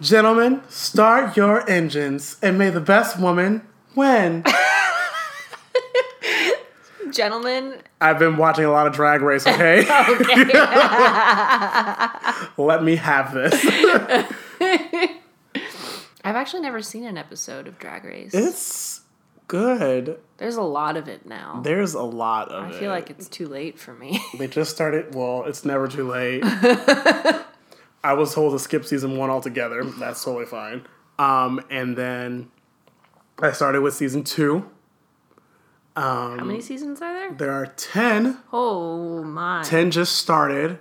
Gentlemen, start your engines and may the best woman win. Gentlemen, I've been watching a lot of Drag Race, okay? Let me have this. I've actually never seen an episode of Drag Race. It's good. There's a lot of it now. There's a lot of I it. feel like it's too late for me. They just started. Well, it's never too late. I was told to skip season one altogether. That's totally fine. Um, and then I started with season two. How many seasons are there? There are 10. Oh my. 10 just started.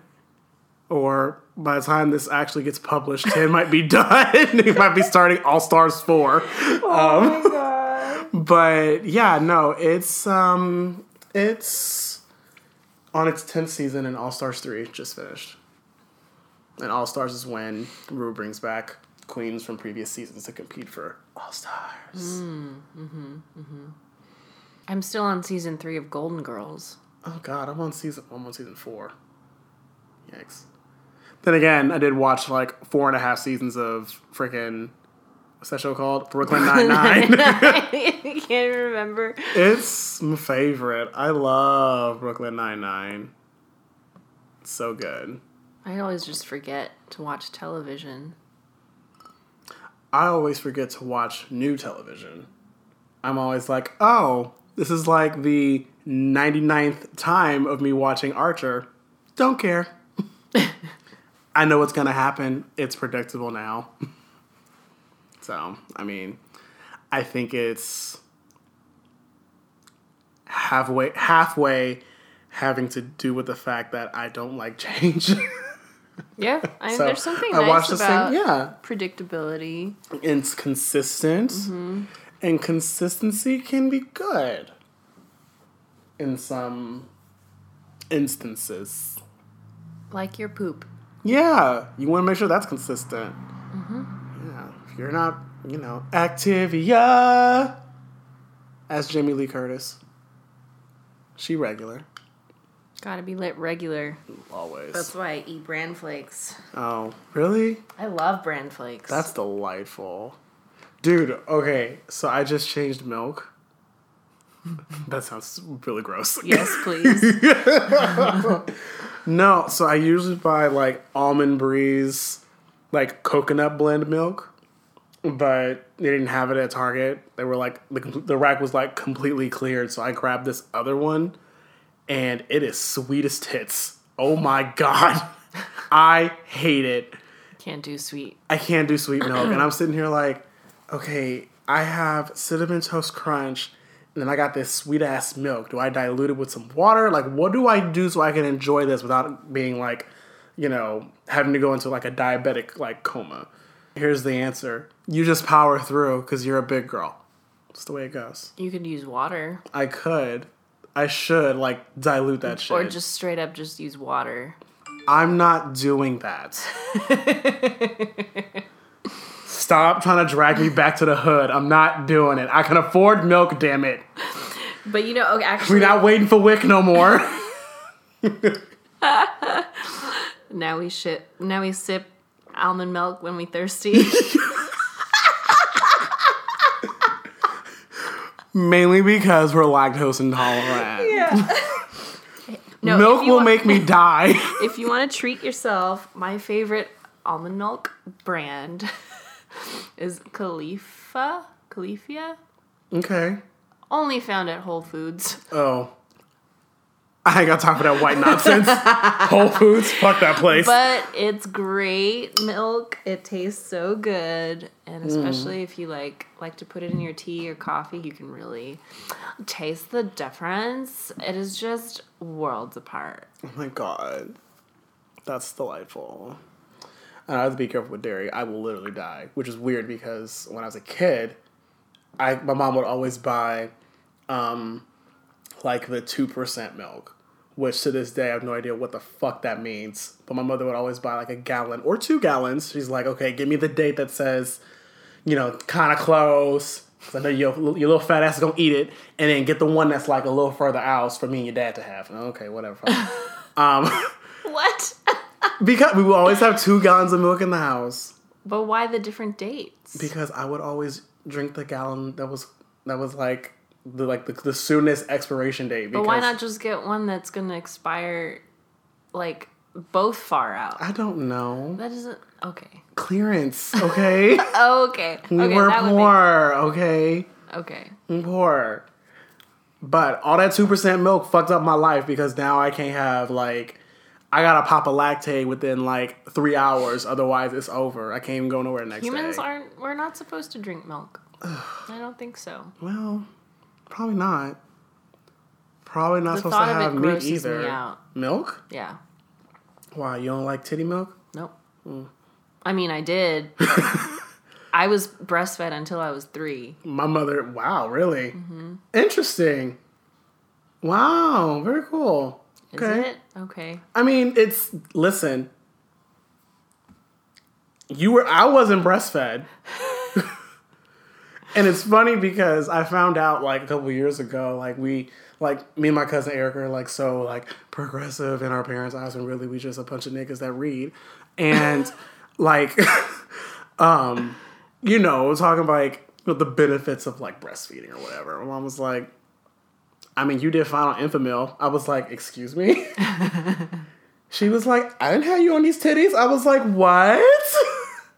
Or by the time this actually gets published, 10 might be done. it might be starting All Stars 4. Oh my god. But yeah, no, it's um it's on its 10th season and All Stars 3 just finished. And All Stars is when Rue brings back queens from previous seasons to compete for All Stars. Mm, mm-hmm, mm-hmm. I'm still on season three of Golden Girls. Oh god, I'm on season I'm on season 4. Yikes. Then again, I did watch like four and a half seasons of freaking what's that show called? Brooklyn Nine Nine. I can't remember. it's my favorite. I love Brooklyn Nine Nine. So good. I always just forget to watch television. I always forget to watch new television. I'm always like, oh, this is like the 99th time of me watching Archer. Don't care. I know what's going to happen. It's predictable now. so, I mean, I think it's halfway halfway having to do with the fact that I don't like change. Yeah, I, So, there's something I nice watched the same- about yeah. predictability. it's consistent mm-hmm. and consistency can be good in some instances Like your poop. yeah you want to make sure that's consistent mm-hmm. yeah if you're not you know activia as jamie lee curtis she regular Gotta be lit regular. always That's why I eat bran flakes. oh really I love bran flakes. That's delightful. Dude, okay, so I just changed milk. that sounds really gross. yes, please. No, so I usually buy like almond breeze, like coconut blend milk, but they didn't have it at Target. They were like, the, the rack was like completely cleared, so I grabbed this other one, and it is sweet as tits. Oh my god. I hate it. Can't do sweet. I can't do sweet milk. and I'm sitting here like, okay, I have cinnamon toast crunch, and then I got this sweet ass milk. Do I dilute it with some water? Like, what do I do so I can enjoy this without being like, you know, having to go into like a diabetic like coma? Here's the answer: you just power through because you're a big girl. That's the way it goes. You could use water. I could, I should like dilute that shit. Or just straight up just use water. I'm not doing that. Stop trying to drag me back to the hood. I'm not doing it. I can afford milk, damn it. But you know, okay, actually, We're not waiting for WIC no more. now we shit. Now we sip almond milk when we thirsty. Mainly because we're lactose intolerant. No, Milk will want- make me die. If you want to treat yourself, my favorite almond milk brand is Khalifa. Califia. okay. Only found at Whole Foods. Oh. I ain't got time for that white nonsense. Whole Foods, fuck that place. But it's great milk. It tastes so good, Mm. and especially if you like like to put it in your tea or coffee, you can really taste the difference. It is just worlds apart. oh my god. That's delightful. And I have to be careful with dairy. I will literally die, which is weird because when I was a kid, I my mom would always buy um like the 2% milk, which to this day I have no idea what the fuck that means. But my mother would always buy like a gallon or 2 gallons. She's like, "Okay, give me the date that says, you know, kind of close." 'cause I know your, your little fat ass is gonna eat it, and then get the one that's like a little further out for me and your dad to have. Okay, whatever. um, What? because we will always have two gallons of milk in the house. But why the different dates? because I would always drink the gallon that was that was like the like the, the soonest expiration date. Because but why not just get one that's gonna expire, like both far out? I don't know. That isn't okay. Clearance, okay? Oh, okay. we okay, were poor, okay? okay. Poor. But all that two percent milk fucked up my life because now I can't have like I gotta pop a lactate within like three hours, otherwise it's over. I can't even go nowhere next Humans day. aren't. We're not supposed to drink milk. I don't think so. Well, probably not. Probably not The supposed to thought of it have meat me either. out. Milk? Yeah. Why you don't like titty milk? Nope. Hmm. I mean, I did. I was breastfed until I was three. My mother. Wow, really? Mm-hmm. Interesting. Wow, very cool. Is Okay. it? Okay. I mean, it's listen. You were I wasn't breastfed. and it's funny because I found out like a couple years ago, like we like me and my cousin Eric are like so like progressive in our parents' eyes and really we just a bunch of niggas that read. And like um, you know, talking about like the benefits of like breastfeeding or whatever. My mom was like, I mean, you did fine on Enfamil. I was like, excuse me? she was like, I didn't have you on these titties. I was like, what?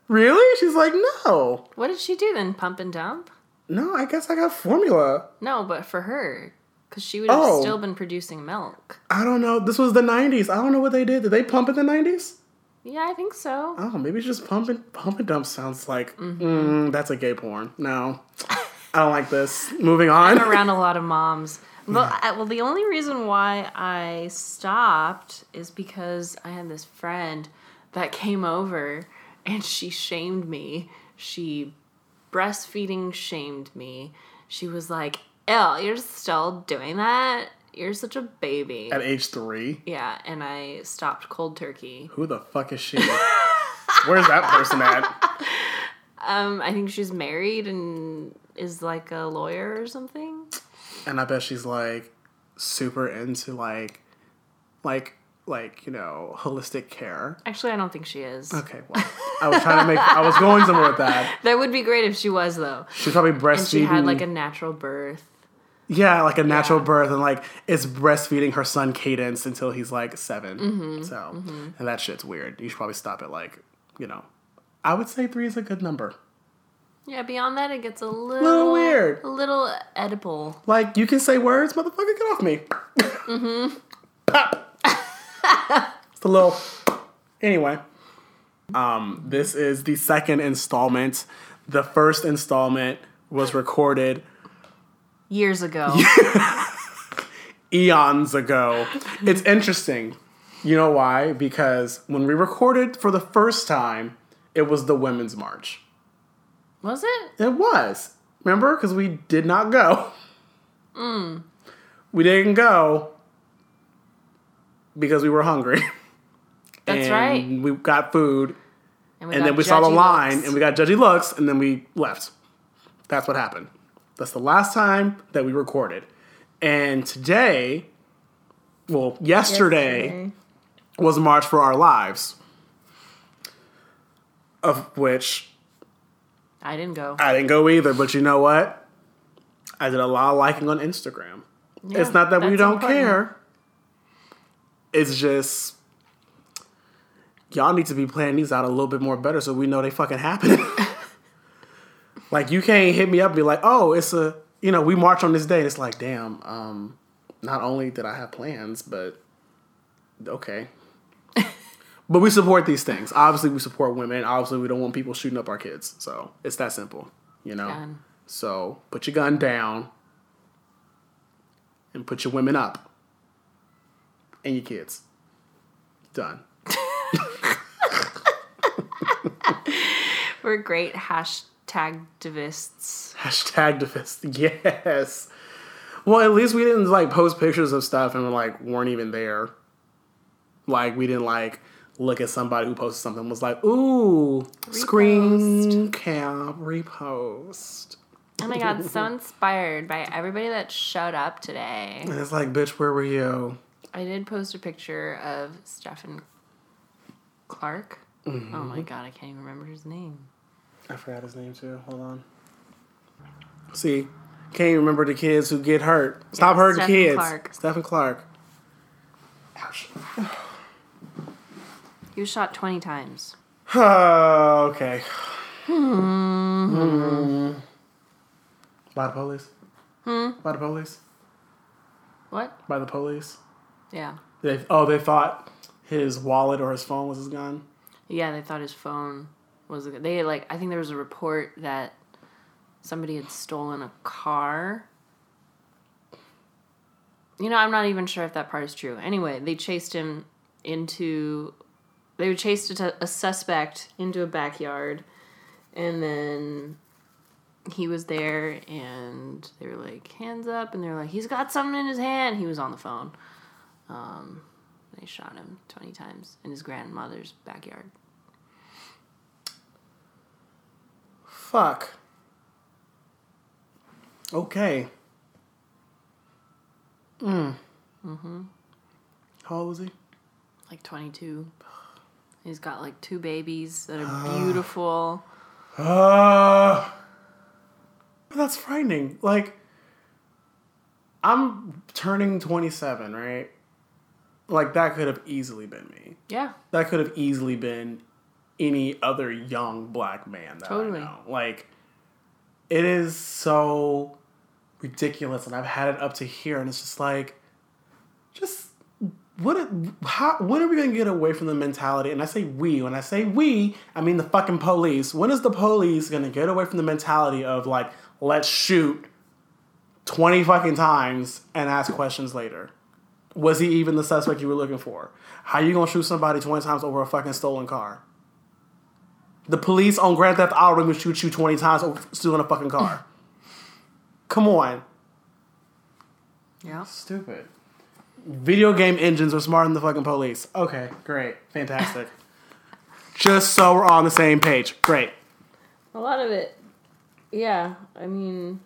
Really? She's like, no. What did she do then? Pump and dump? No, I guess I got formula. No, but for her, because she would have Oh. still been producing milk. I don't know. This was the 90s. I don't know what they did. Did they pump in the 90s? Yeah, I think so. Oh, maybe it's just pump and, pump and dump sounds like, mm, that's a gay porn. No. I don't like this. Moving on. I'm around a lot of moms. Well, I, well, the only reason why I stopped is because I had this friend that came over and she shamed me. She breastfeeding shamed me. She was like, "Ew, you're still doing that? You're such a baby." At age three? Yeah, and I stopped cold turkey. Who the fuck is she? Where's that person at? Um, I think she's married and is like a lawyer or something. and I bet she's like super into like like like you know holistic care. Actually, I don't think she is. Okay, well, I was trying to make I was going somewhere with that. That would be great if she was though. She's probably breastfeeding. And she had like a natural birth. yeah, like a natural Yeah. birth, and like it's breastfeeding her son Cadence until he's like 7 Mm-hmm, So, and that shit's weird. You should probably stop at like you know, I would say three is a good number. Yeah, beyond that, it gets a little, weird. a little edible. Like you can say words, motherfucker, get off me. Mm-hmm. Pop. A little. Anyway, um, this is the second installment. The first installment was recorded Years ago, eons ago. It's interesting. You know why? Because when we recorded for the first time, it was the Women's March. was it? It was. Remember? Because we did not go. We didn't go because we were hungry. That's and right. We got food, we and got then we saw the line, looks. and we got judgy looks, and then we left. That's what happened. That's the last time that we recorded. And today, well, yesterday, was March for Our Lives, of which I didn't go. I didn't go either, but you know what? I did a lot of liking on Instagram. Yeah, it's not that we don't important. care. It's just y'all need to be planning these out a little bit more better so we know they fucking happen. like you can't hit me up and be like, oh, it's a you know, we march on this day. And it's like, damn, um, not only did I have plans, but okay. but we support these things. Obviously we support women. Obviously we don't want people shooting up our kids. So it's that simple. You know? Gun. So put your gun down and put your women up and your kids. Done. We're great hashtag divists. Hashtag defist. Yes. Well, at least we didn't like post pictures of stuff and like weren't even there. Like we didn't like look at somebody who posted something and was like, ooh, screen cap repost. Oh my god, so inspired by everybody that showed up today. And it's like, bitch, where were you? I did post a picture of Stephon Clark. Mm-hmm. Oh my god, I can't even remember his name. I forgot his name too. Hold on. See, can't remember the kids who get hurt. Stop Yeah, hurting Stephon kids. Clark. Stephon Clark. Ouch. He was shot 20 times. Oh, okay. Hmm. By the police. Hmm. By the police. What? By the police. Yeah. They oh they thought his wallet or his phone was his gun. Yeah, they thought his phone was. They like. I think there was a report that somebody had stolen a car. You know, I'm not even sure if that part is true. Anyway, they chased him into. They chased a, a suspect into a backyard, and then he was there, and they were like, "Hands up!" And they're like, "He's got something in his hand." He was on the phone. Um, they shot him 20 times in his grandmother's backyard. Fuck. Okay. Mm. Mm-hmm. How old was he? Like 22. He's got like two babies that are beautiful. Uh, that's frightening. Like, I'm turning 27, right? Like, that could have easily been me. Yeah. That could have easily been any other young black man that Totally. I know. Like, it is so ridiculous, and I've had it up to here, and it's just like, just what? How? When are we gonna get away from the mentality? And I say we. When I say we, I mean the fucking police. When is the police gonna get away from the mentality of like, let's shoot twenty fucking times and ask questions later? Was he even the suspect you were looking for? How you gonna shoot somebody twenty times over a fucking stolen car? The police on Grand Theft Auto would shoot you twenty times over stealing a fucking car. Come on. Yeah. Stupid. Video game engines are smarter than the fucking police. Okay, great. Fantastic. Just so we're on the same page. Great. A lot of it, yeah. I mean,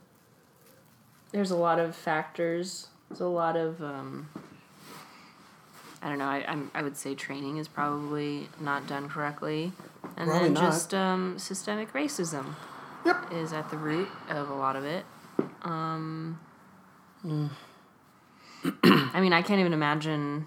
there's a lot of factors. There's a lot of, um, I don't know. I I'm, I would say training is probably not done correctly, and Probably then not. just um, systemic racism Yep. is at the root of a lot of it. Um, I mean, I can't even imagine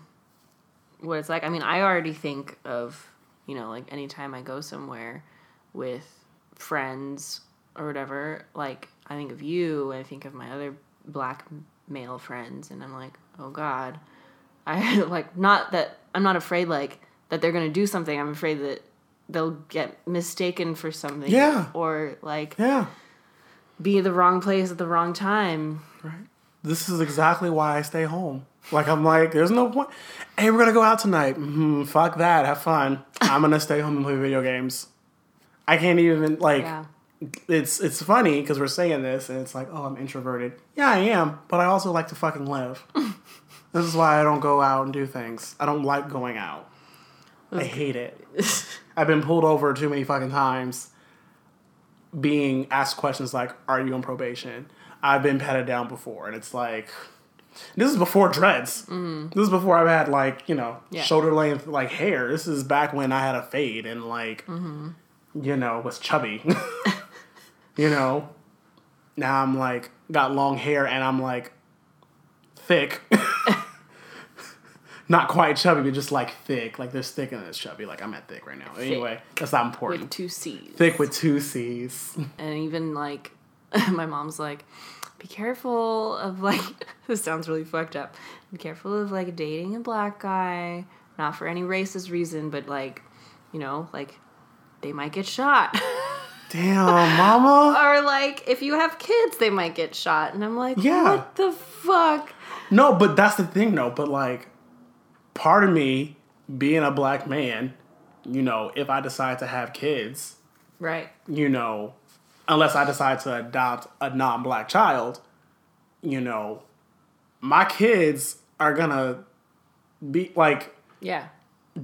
what it's like. I mean, I already think of, you know, like anytime I go somewhere with friends or whatever, like I think of you, I think of my other black male friends, and I'm like, oh God. I like, not that I'm not afraid, like, that they're going to do something. I'm afraid that they'll get mistaken for something. Yeah. Or, like, Yeah. be at the wrong place at the wrong time. Right. This is exactly why I stay home. Like I'm like, there's no point. Hey, we're gonna go out tonight. hmm fuck that. Have fun. I'm gonna stay home and play video games. I can't even like. Yeah. It's it's funny because we're saying this and it's like, oh, I'm introverted. Yeah, I am, but I also like to fucking live. this is why I don't go out and do things. I don't like going out. I hate it. I've been pulled over too many fucking times being asked questions like, Are you on probation? I've been patted down before, and it's like, this is before dreads. Mm-hmm. This is before I've had like you know Yeah. shoulder length like hair. This is back when I had a fade and like mm-hmm. you know was chubby. you know, now I'm like got long hair and I'm like thick. Not quite chubby, but just like thick. Like there's thick and there's chubby. Like I'm at thick right now. Anyway, that's not important. With two C's. thick with two C's. and even like my mom's like be careful of like this sounds really fucked up be careful of like dating a black guy not for any racist reason but like you know like they might get shot Damn, mama. or like if you have kids they might get shot and i'm like Yeah. what the fuck No, but that's the thing though. But like, part of me being a black man, you know, if I decide to have kids, right you know, unless I decide to adopt a non-black child, you know, my kids are gonna be like, yeah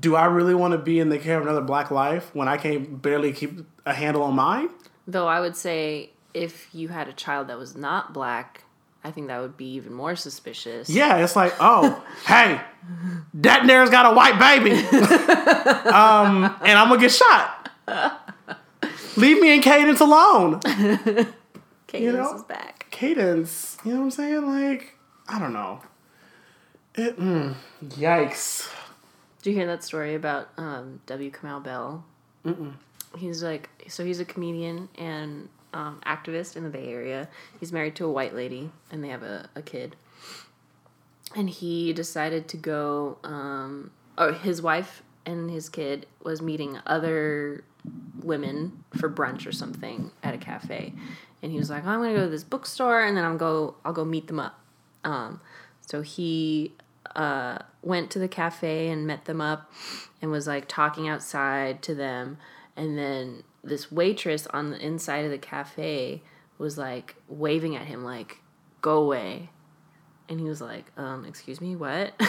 do I really want to be in the care of another black life when I can't barely keep a handle on mine? though i would say if you had a child that was not black I think that would be even more suspicious. Yeah, it's like, oh, hey, that there's got a white baby, um, and I'm gonna get shot. Leave me and Cadence alone. Cadence know? is back. Cadence, you know what I'm saying? Like, I don't know. It, mm, yikes. Did you hear that story about um, W. Kamau Bell? Mm-mm. He's like, so he's a comedian and um, activist in the Bay Area. He's married to a white lady, and they have a, a kid. And he decided to go. Um, or his wife and his kid was meeting other women for brunch or something at a cafe, and he was like, "I'm gonna go to this bookstore, and then I'll go. I'll go meet them up." Um, so he uh, went to the cafe and met them up, and was like talking outside to them, and then this waitress on the inside of the cafe was like waving at him like go away. And he was like um excuse me what?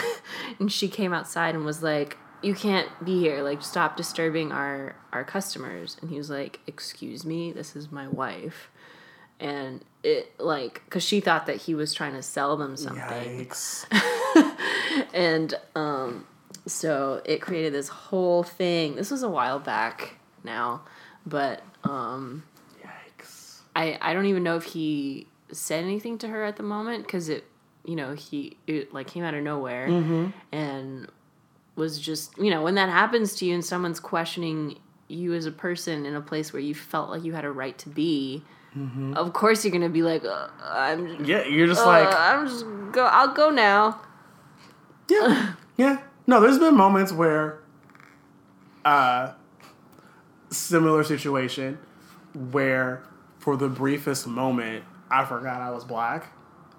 And she came outside and was like you can't be here. Like stop disturbing our our customers. And he was like excuse me this is my wife. And it like because she thought that he was trying to sell them something. And um so it created this whole thing. This was a while back now but um Yikes. I I don't even know if he said anything to her at the moment because it you know he it like came out of nowhere and was just you know when that happens to you and someone's questioning you as a person in a place where you felt like you had a right to be of course you're gonna be like uh, I'm Yeah, you're just uh, like, I'm just go I'll go now yeah, yeah. No, there's been moments where, uh, similar situation where for the briefest moment I forgot I was black,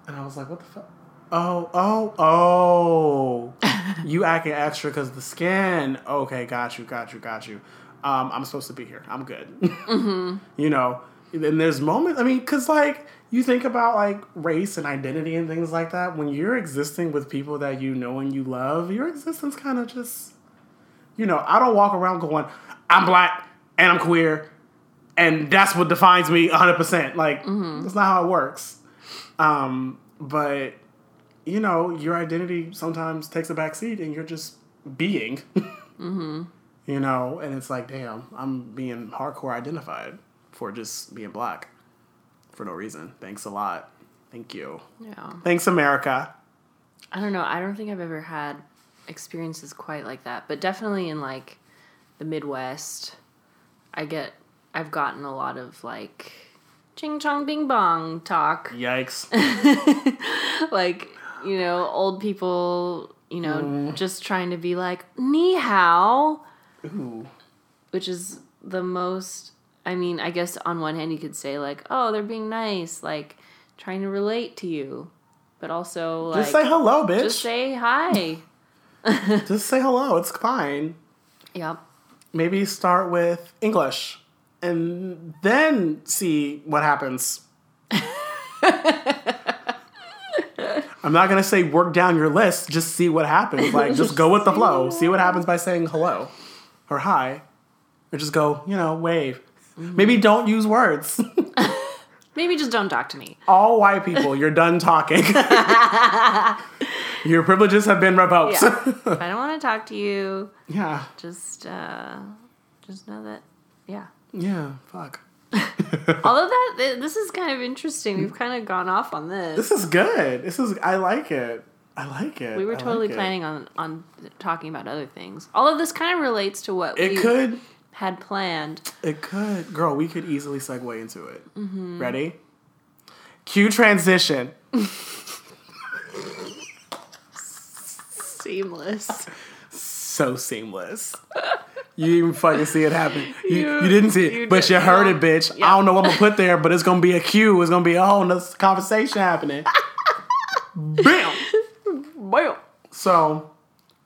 and I was like, what the fuck? Oh, oh, oh! you acting extra because the skin. Okay, got you, got you, got you. Um, I'm supposed to be here. I'm good. You know, and there's moments. I mean, because like you think about like race and identity and things like that. When you're existing with people that you know and you love, your existence kind of just, you know, I don't walk around going, I'm black and I'm queer, and that's what defines me 100. percent Like that's not how it works. Um, but you know, your identity sometimes takes a back seat, and you're just being. You know, and it's like, damn, I'm being hardcore identified for just being black for no reason. Thanks a lot. Thank you. yeah Thanks, America. I don't know. I don't think I've ever had experiences quite like that, but definitely in like the Midwest, I get I've gotten a lot of like ching chong bing bong talk. Yikes. like, you know, old people, you know, mm. just trying to be like, ni hao, Ooh. which is the most I mean, I guess on one hand you could say like, oh, they're being nice, like trying to relate to you. But also like Just say hello, bitch. just say hi. Just say hello. It's fine. yep. Maybe start with English and then see what happens. I'm not gonna say work down your list. Just see what happens. Like, just go with the flow. See what happens by saying hello or hi, or just go. You know, wave. Maybe don't use words. Maybe just don't talk to me. All white people, you're done talking. Your privileges have been revoked. Yeah. if I don't want to talk to you, yeah. just uh just know that yeah. Yeah. Fuck. Although that this is kind of interesting. We've kind of gone off on this. This is good. This is. I like it. I like it. we were I totally like it. planning on on talking about other things. Although this kind of relates to what It we could. had planned. It could. Girl, we could easily segue into it. Mm-hmm. Ready? Cue transition. Seamless. So seamless. You even fucking see it happen. You, You- you didn't see it, you but did- you heard it, bitch. Yeah. I don't know what I'm gonna put there, but it's gonna be a cue. It's gonna be a whole nother conversation happening. Bam! Well, So,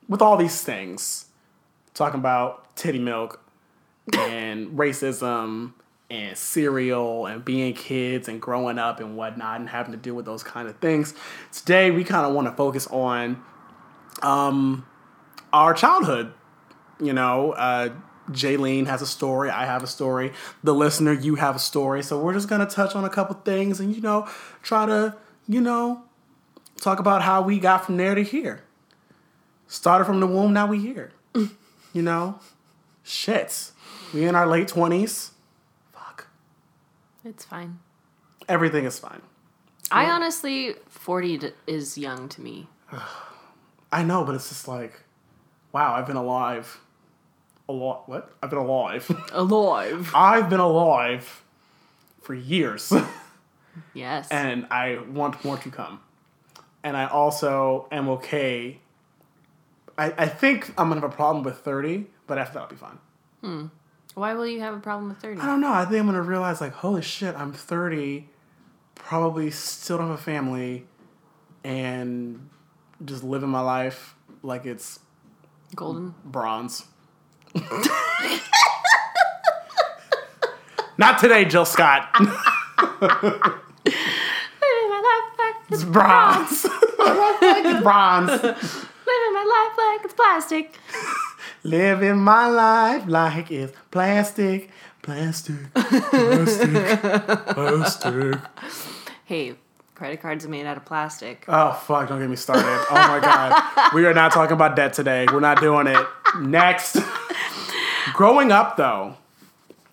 with all these things, talking about titty milk and racism and cereal and being kids and growing up and whatnot and having to deal with those kind of things, today we kind of want to focus on um, our childhood. You know, uh, Jaylene has a story. I have a story. The listener, you have a story. So we're just gonna touch on a couple things and you know try to you know, talk about how we got from there to here. Started from the womb, now we here. you know? Shit. We in our late 20s. Fuck. It's fine. Everything is fine. I honestly, 40 is young to me. I know, but it's just like, wow, I've been alive. A lot. What? I've been alive. Alive. I've been alive for years. Yes. and I want more to come. And I also am okay. I, I think I'm gonna have a problem with 30, but after that I'll be fine. Hmm. Why will you have a problem with 30? I don't know. I think I'm gonna realize like, holy shit, I'm 30, probably still don't have a family, and just living my life like it's Golden. bronze. Not today, Jill Scott. Living my life like It's bronze. it's bronze. Living my life like it's plastic. Living my life like it's plastic, plastic, plastic, plastic. Hey, credit cards are made out of plastic. Oh fuck! Don't get me started. Oh my god, we are not talking about debt today. We're not doing it. Next. Growing up though,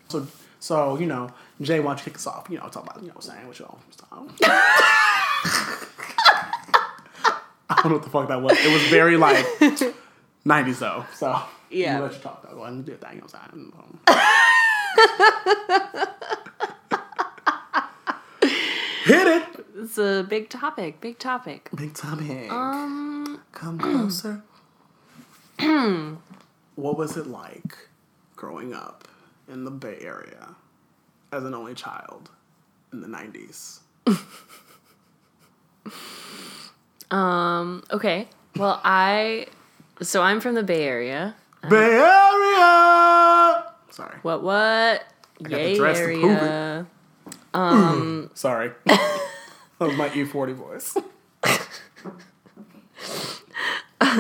so so you know, Jay, why don't you kick us off? You know, talk about you know what I'm saying, what y'all. I don't know what the fuck that was. It was very like 90s though. So Yeah. let you talk though. Go ahead and do that. You know what I'm saying? Um, Hit it. It's a big topic. Big topic. Big topic. Um, Come closer. what was it like growing up in the Bay Area as an only child in the 90s? um, okay. Well, I, so I'm from the Bay Area. Bay Area! Sorry. What, what? the Yay dress to prove it. area. Um, Sorry. was my E-40 voice.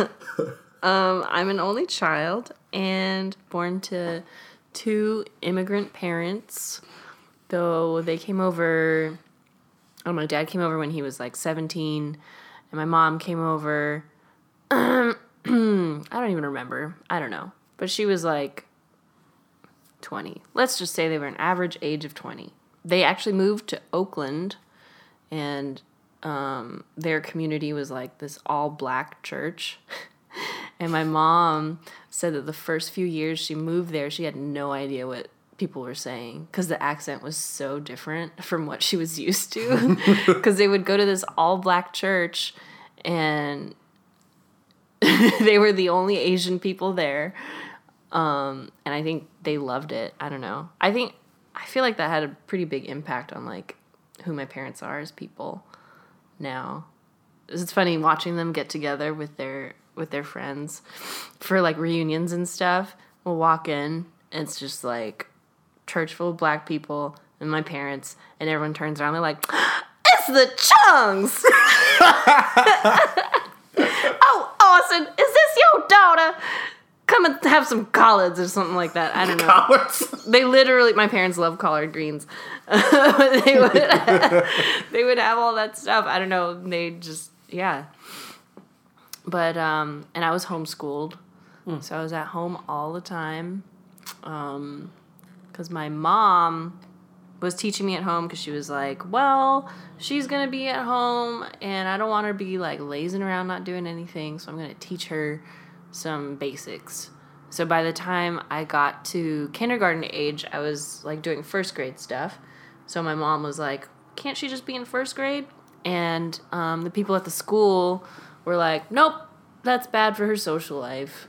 Um, I'm an only child and born to two immigrant parents. Though they came over, oh, my dad came over when he was like 17, and my mom came over. I don't even remember. I don't know. But she was like 20. Let's just say they were an average age of 20. They actually moved to Oakland, and um, their community was like this all black church. And my mom said that the first few years she moved there, she had no idea what people were saying because the accent was so different from what she was used to. Because they would go to this all black church and they were the only Asian people there. Um, and I think they loved it. I don't know. I think, I feel like that had a pretty big impact on like who my parents are as people now. It's funny watching them get together with their with their friends for like reunions and stuff. We'll walk in and it's just like church full of black people and my parents and everyone turns around they're like it's the chungs oh austin is this your daughter come and have some collards or something like that. I don't know. Collards. they literally my parents love collard greens. They would they would have all that stuff. I don't know. They just yeah. But um and i was homeschooled. So i was at home all the time um because my mom was teaching me at home because she was like well she's gonna be at home and i don't want her to be like lazing around not doing anything so i'm gonna teach her some basics so by the time i got to kindergarten age i was like doing first grade stuff so my mom was like can't she just be in first grade and um, the people at the school were like nope that's bad for her social life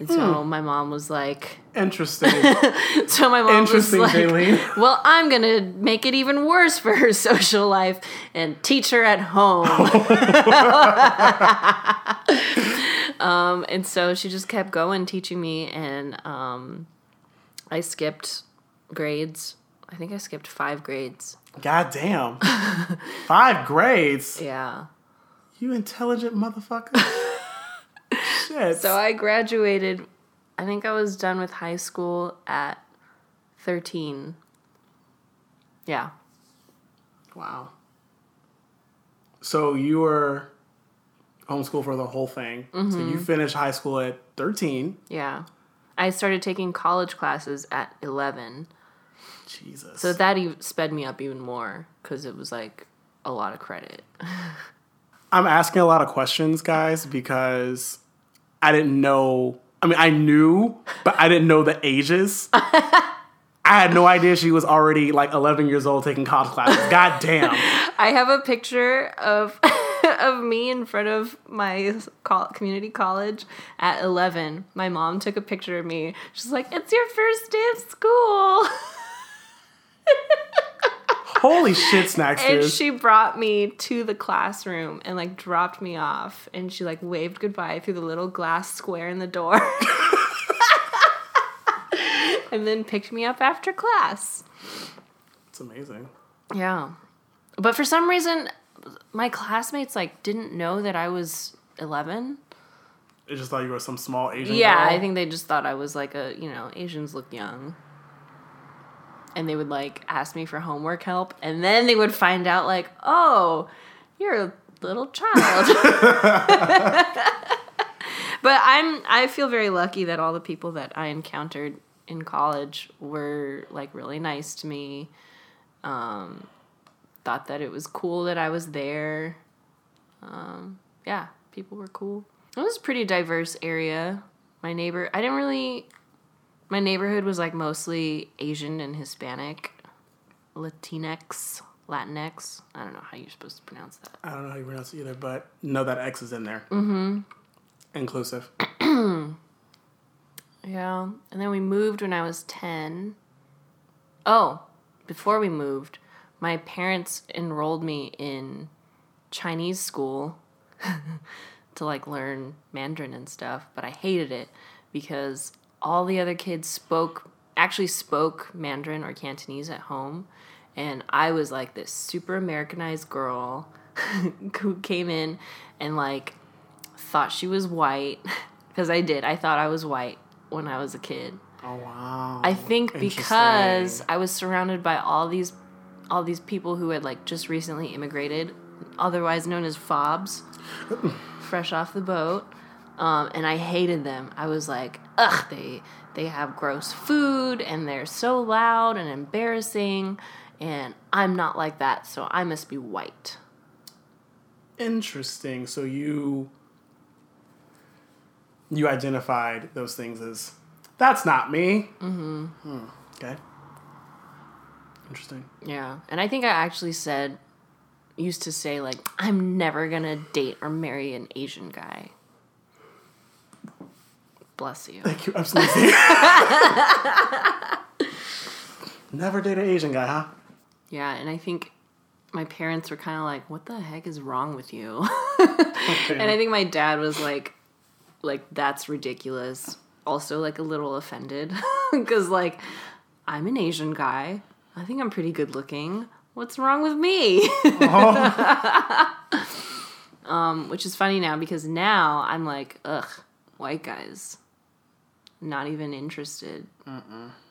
and so my mom was like Interesting. so my mom Interesting, was like. "Well, I'm gonna make it even worse for her social life and teach her at home." Um, and so she just kept going, teaching me, and um, I skipped grades. I think I skipped five grades. God damn. Five grades. Yeah. You intelligent motherfucker. Shit. So I graduated. I think I was done with high school at thirteen. Yeah. wow. So you were homeschooled for the whole thing. So Mm-hmm. you finished high school at 13. Yeah. I started taking college classes at 11. Jesus. So that e- sped me up even more because it was like a lot of credit. I'm asking a lot of questions, guys, because I didn't know. I mean, I knew, but I didn't know the ages. I had no idea she was already like 11 years old taking college classes. God damn. I have a picture of of me in front of my community college at 11. My mom took a picture of me. She's like, "It's your first day of school." Holy shit, snacks! and she brought me to the classroom and like dropped me off and she like waved goodbye through the little glass square in the door. and then picked me up after class. It's amazing. Yeah. But for some reason my classmates like didn't know that I was 11. I just thought you were some small Asian Yeah, girl. I think they just thought I was like a, you know, Asians look young. And they would like ask me for homework help and then they would find out like, "Oh, you're a little child." but I'm I feel very lucky that all the people that I encountered in college were like really nice to me. Um thought that it was cool that I was there. Um yeah, people were cool. It was a pretty diverse area. My neighbor, I didn't really my neighborhood was like mostly Asian and Hispanic, Latinx, Latinx. I don't know how you're supposed to pronounce that. I don't know how you pronounce it either, but know that X is in there. Mm-hmm. Inclusive. Yeah. And then we moved when I was 10. Oh, before we moved, my parents enrolled me in Chinese school to like learn Mandarin and stuff, but I hated it because all the other kids spoke actually spoke Mandarin or Cantonese at home and I was like this super Americanized girl who came in and like thought she was white because I did. I thought I was white when I was a kid. Oh wow. I think because I was surrounded by all these all these people who had like just recently immigrated, otherwise known as fobs, fresh off the boat. Um, and I hated them. I was like, ugh, they they have gross food and they're so loud and embarrassing, and I'm not like that, so I must be white. Interesting. So you you identified those things as that's not me. Mm-hmm. Hmm. Okay. Interesting. Yeah. And I think I actually said, used to say, like, I'm never gonna date or marry an Asian guy. Bless you. Thank you. Absolutely. Never date an Asian guy, huh? Yeah. And I think my parents were kind of like, what the heck is wrong with you? And I think my dad was like, like, that's ridiculous. Also, like, a little offended. Because, like, I'm an Asian guy. I think I'm pretty good looking. What's wrong with me? um, which is funny now because now I'm like, ugh, white guys. Not even interested.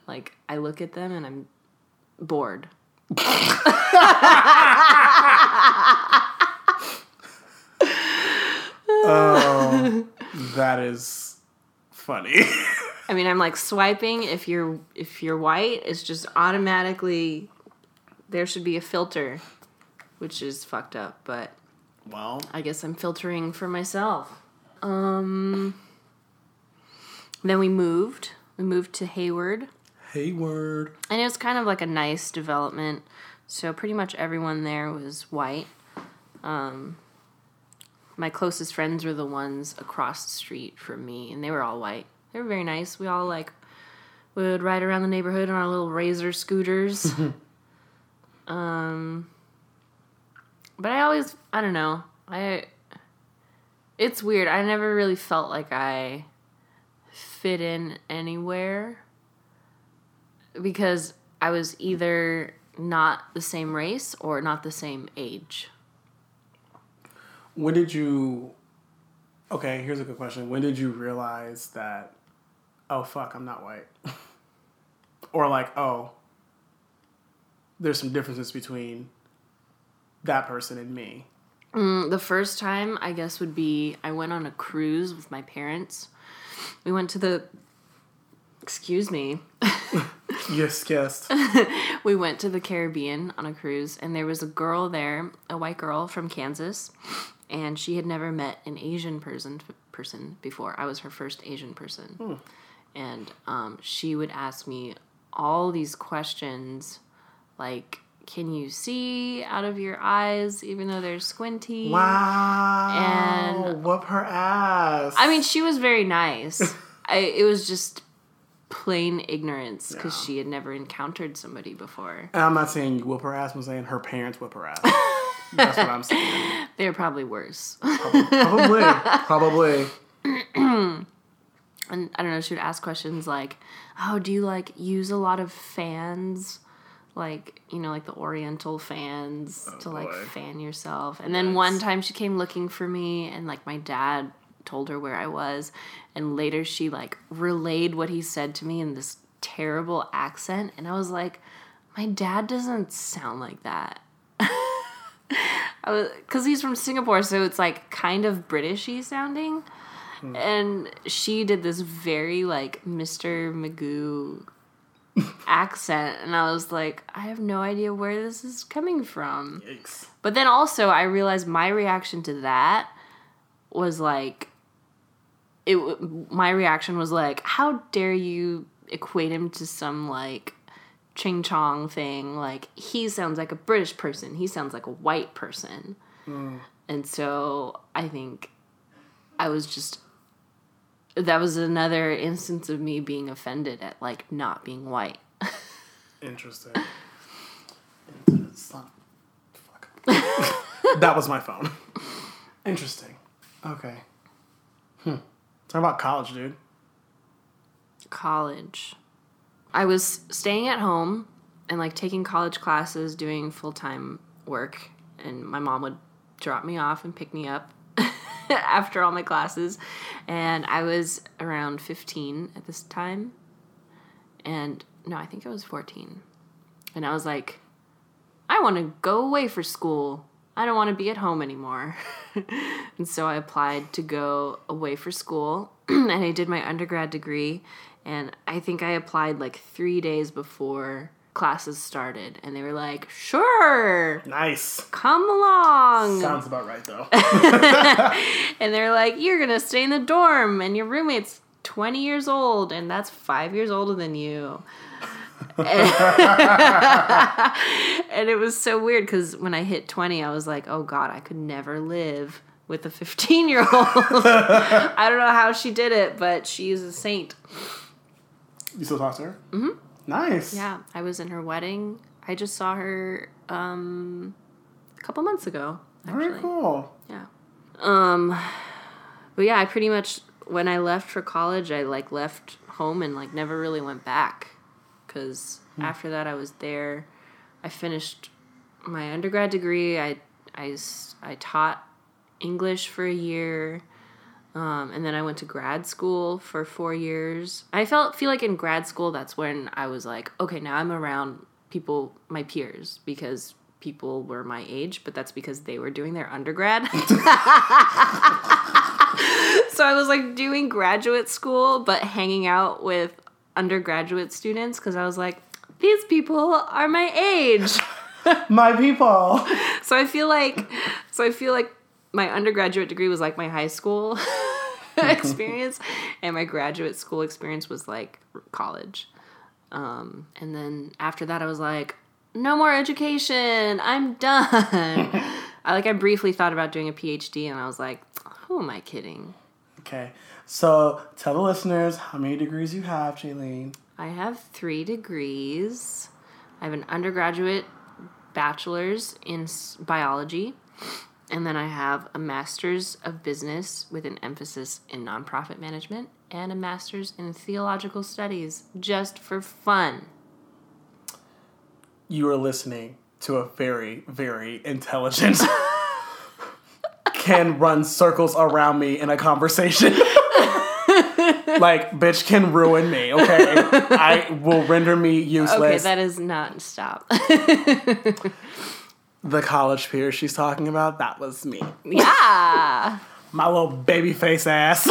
Like, I look at them and I'm bored. That is funny. I mean, I'm like swiping. If you're if you're white, it's just automatically there should be a filter, which is fucked up. But well, I guess I'm filtering for myself. Um. Then we moved. We moved to Hayward, Hayward. and it was kind of like a nice development. So pretty much everyone there was white. Um. My closest friends were the ones across the street from me, and they were all white. They were very nice. We all like would ride around the neighborhood on our little razor scooters. um, but I always, I don't know, I. It's weird. I never really felt like I fit in anywhere because I was either not the same race or not the same age. When did you? Okay, here's a good question. When did you realize that? Oh fuck, I'm not white. or like, oh, there's some differences between that person and me. Mm, the first time, I guess, would be I went on a cruise with my parents. We went to the. Excuse me. Yes, guest. we went to the Caribbean on a cruise, and there was a girl there, a white girl from Kansas, and she had never met an Asian person person before. I was her first Asian person, and um, she would ask me all these questions, like, "Can you see out of your eyes, even though they're squinty?" Wow. And- whoop her ass. I mean, she was very nice. I, it was just plain ignorance because Yeah. she had never encountered somebody before. And I'm not saying you whoop her ass. I'm saying her parents whip her ass. That's what I'm saying. they're probably worse. Probably. Probably. and I don't know, she would ask questions like, "Oh, do you like use a lot of fans?" Like, you know, like the oriental fans oh, to like boy. fan yourself. And then one time she came looking for me and like my dad told her where I was and later she like relayed what he said to me in this terrible accent and I was like, "My dad doesn't sound like that." I was cuz he's from Singapore, so it's like kind of Britishy sounding. Mm. And she did this very like Mr. Magoo accent and I was like, I have no idea where this is coming from. Yikes. But then also I realized my reaction to that was like it my reaction was like, how dare you equate him to some like ching chong thing like he sounds like a british person he sounds like a white person mm. and so i think i was just that was another instance of me being offended at like not being white Interesting. Not- that was my phone. Interesting. Okay. Hmm. Talk about college, dude. college. I was staying at home and like taking college classes, doing full time work, and my mom would drop me off and pick me up after all my classes. And I was around 15 at this time. And no, I think I was 14. And I was like, I want to go away for school. I don't want to be at home anymore. and so I applied to go away for school and I did my undergrad degree. And I think I applied like three days before classes started. And they were like, sure, Nice. come along. Sounds about right, though. And they're like, you're going to stay in the dorm and your roommate's 20 years old and that's five years older than you. and it was so weird because when I hit 20, I was like, oh God, I could never live with a 15 year old. I don't know how she did it, but she is a saint. you still talk to her? Mm-hmm. Nice. Yeah, I was in her wedding. I just saw her um, a couple months ago. Very cool. Yeah. Um but yeah, I pretty much when I left for college, I like left home and like never really went back cuz after that I was there. I finished my undergrad degree. I I I taught English for a year. Um, and then I went to grad school for four years. I felt feel like in grad school that's when I was like, okay, now I'm around people, my peers, because people were my age, but that's because they were doing their undergrad. so I was like doing graduate school, but hanging out with undergraduate students because I was like, these people are my age. My people. So I feel like, so I feel like my undergraduate degree was like my high school experience, and my graduate school experience was like college. Um, and then after that, I was like, no more education. I'm done. I like I briefly thought about doing a PhD, and I was like, who am I kidding? Okay. So tell the listeners how many degrees you have, Jaylene. I have three degrees. I have an undergraduate bachelor's in biology, and then I have a master's of business with an emphasis in nonprofit management and a master's in theological studies just for fun. You are listening to a very, very intelligent can run circles around me in a conversation. like, bitch can ruin me, okay? I will render me useless. Okay, that is not stop. the college peer she's talking about, that was me. Yeah. My little baby face ass.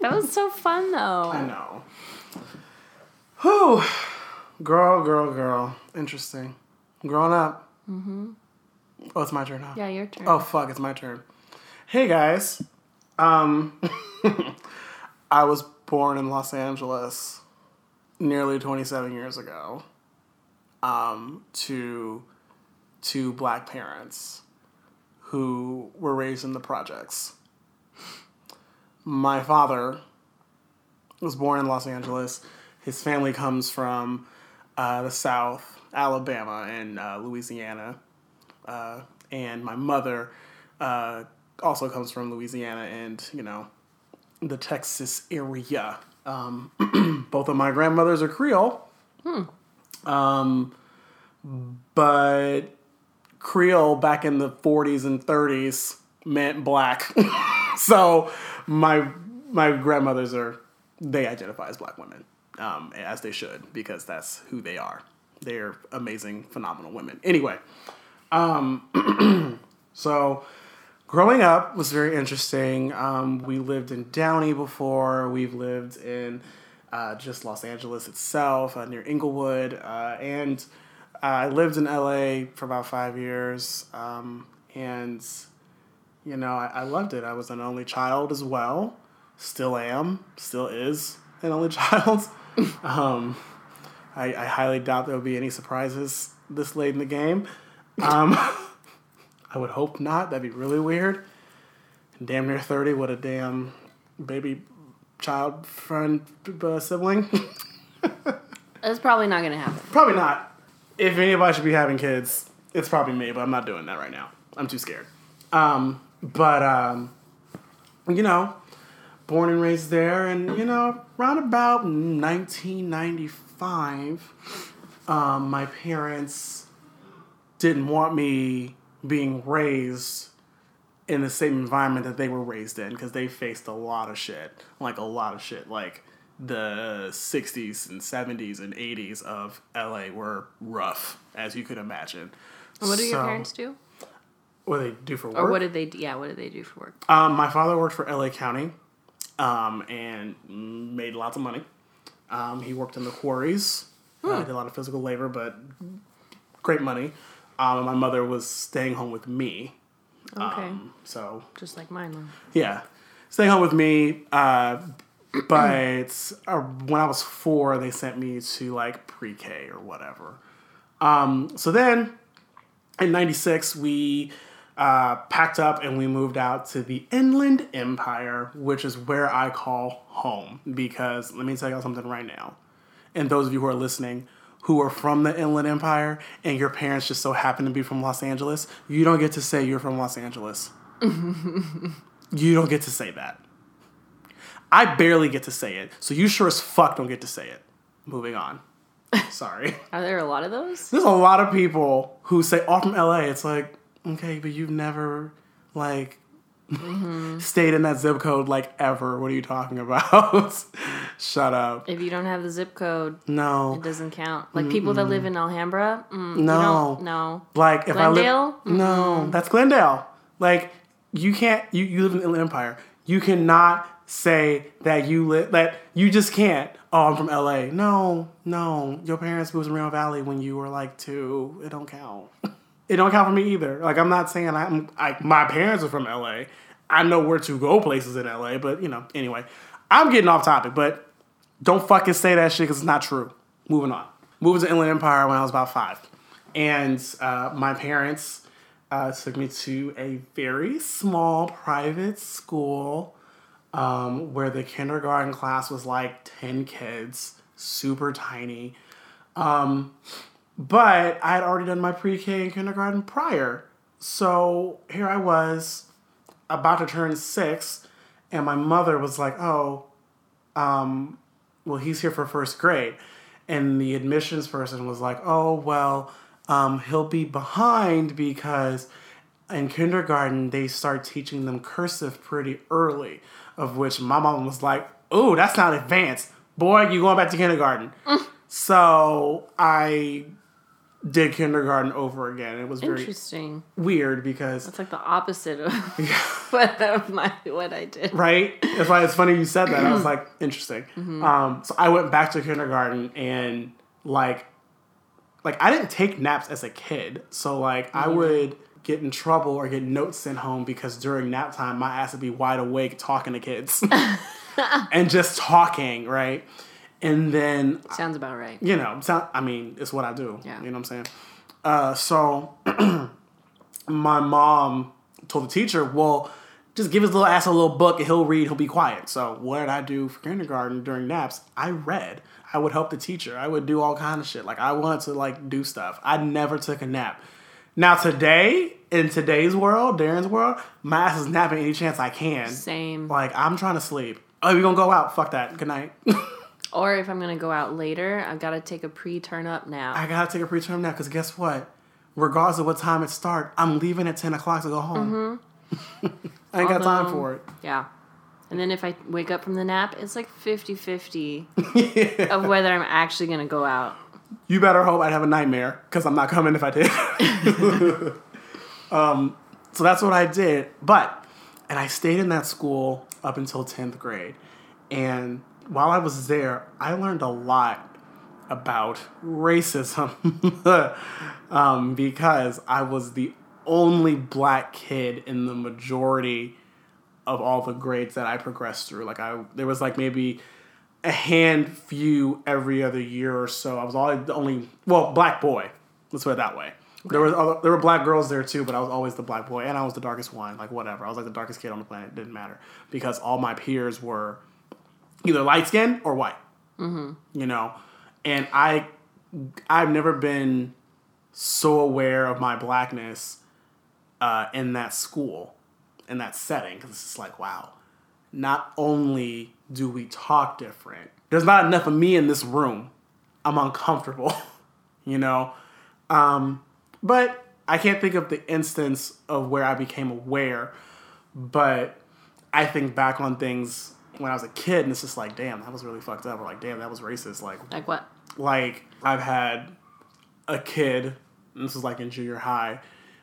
that was so fun though. I know. Whew. Girl, girl, girl. Interesting. Growing up. Mm-hmm. Oh, it's my turn now. Yeah, your turn. Oh fuck, it's my turn. Hey guys. Um I was born in Los Angeles nearly 27 years ago. Um to two black parents who were raised in the projects. My father was born in Los Angeles. His family comes from uh, the South, Alabama, and uh, Louisiana. Uh, and my mother uh, also comes from Louisiana and, you know, the Texas area. Um, both of my grandmothers are Creole. Um, but Creole back in the 40s and 30s meant black. so my my grandmothers are they identify as black women, um, as they should because that's who they are. They're amazing, phenomenal women. Anyway, um, so growing up was very interesting. Um, we lived in Downey before. We've lived in uh, just Los Angeles itself, uh, near Inglewood, uh, and I lived in LA for about five years. Um, and you know, I, I loved it. I was an only child as well. Still am. Still is an only child. um, I, I highly doubt there will be any surprises this late in the game. Um, I would hope not. That'd be really weird. Damn near 30 with a damn baby child friend uh, sibling. That's probably not gonna happen. probably not. If anybody should be having kids, it's probably me, but I'm not doing that right now. I'm too scared. Um, but, um, you know, born and raised there, and, you know, around about 1995, um, my parents didn't want me being raised in the same environment that they were raised in because they faced a lot of shit. Like, a lot of shit. Like, the 60s and 70s and 80s of LA were rough, as you could imagine. What do your parents do? What do they do for work? Or what did they? Yeah, what did they do for work? Um, my father worked for LA County, um, and made lots of money. Um, he worked in the quarries. Uh, did a lot of physical labor, but great money. Um, and my mother was staying home with me. Okay, Um, so just like mine. Then. yeah, staying home with me. Uh, but uh, when I was four, they sent me to like pre-K or whatever. Um, so then, in '96, we uh, packed up and we moved out to the Inland Empire, which is where I call home. Because let me tell y'all something right now, and those of you who are listening who are from the Inland Empire and your parents just so happen to be from Los Angeles, you don't get to say you're from Los Angeles. you don't get to say that. I barely get to say it, so you sure as fuck don't get to say it. Moving on. Sorry. Are there a lot of those? There's a lot of people who say, "Oh, from LA." It's like, okay, but you've never like stayed in that zip code like ever. What are you talking about? Shut up. If you don't have the zip code, No, it doesn't count. Like people that live in Alhambra, mm, No. no. like if Glendale? I live, no, that's Glendale. Like you can't. You, you live in the Empire. You cannot say that you live. That you just can't. Oh, I'm from LA. No, no. Your parents moved to Rio Valley when you were like two. It don't count. It don't count for me either. Like I'm not saying I'm. I, my parents are from LA. I know where to go places in LA, but you know. Anyway, I'm getting off topic, but don't fucking say that shit because it's not true. Moving on. Moved to Inland Empire when I was about five. And uh, my parents uh, took me to a very small private school um, where the kindergarten class was like 10 kids, super tiny. Um, but I had already done my pre K and kindergarten prior. So here I was about to turn six, and my mother was like, oh, um, well, he's here for first grade. And the admissions person was like, oh, well, um, he'll be behind because in kindergarten they start teaching them cursive pretty early, of which my mom was like, oh, that's not advanced. Boy, you going back to kindergarten. So I did kindergarten over again. It was very Interesting. weird because That's like the opposite of what of my what I did. right? It's why it's funny you said that. I was like, interesting. Um, so I went back to kindergarten and like, like I didn't take naps as a kid. So like I would get in trouble or get notes sent home because during nap time my ass would be wide awake talking to kids and just talking, right? And then Sounds about right. you know, sound, I mean, it's what I do. Yeah. You know what I'm saying? Uh, so my mom told the teacher, well, just give his little ass a little book and he'll read, he'll be quiet. So what did I do for kindergarten during naps? I read. I would help the teacher. I would do all kind of shit. Like I wanted to like do stuff. I never took a nap. Now today, in today's world, Darren's world, my ass is napping any chance I can. Same. Like I'm trying to sleep. Oh, we gonna go out? Fuck that. Good night. Or if I'm gonna go out later, I've got to take a pre-turn up now. I gotta take a pre turn up now because guess what? Regardless of what time it start, I'm leaving at ten o'clock to go home. Mm-hmm. I ain't got time for it. Yeah. And then if I wake up from the nap, it's like 50-50 of whether I'm actually gonna go out. You better hope I'd have a nightmare because I'm not coming if I did. um, so that's what I did. But, and I stayed in that school up until 10th grade. And while I was there, I learned a lot about racism um, because I was the only black kid in the majority of all the grades that I progressed through. Like I, there was like maybe a hand few every other year or so. I was always the only well black boy. Let's put it that way. There was other, there were black girls there too, but I was always the black boy, and I was the darkest one. Like whatever, I was like the darkest kid on the planet. It didn't matter because all my peers were either light skinned or white. Mm-hmm. You know, and I I've never been so aware of my blackness uh, in that school, in that setting, because it's just like wow. Not only do we talk different, there's not enough of me in this room. I'm uncomfortable, you know. Um, but I can't think of the instance of where I became aware. But I think back on things when I was a kid, and it's just like, damn, that was really fucked up. Or like, damn, that was racist. Like, Like what? like I've had a kid. And this was like in junior high.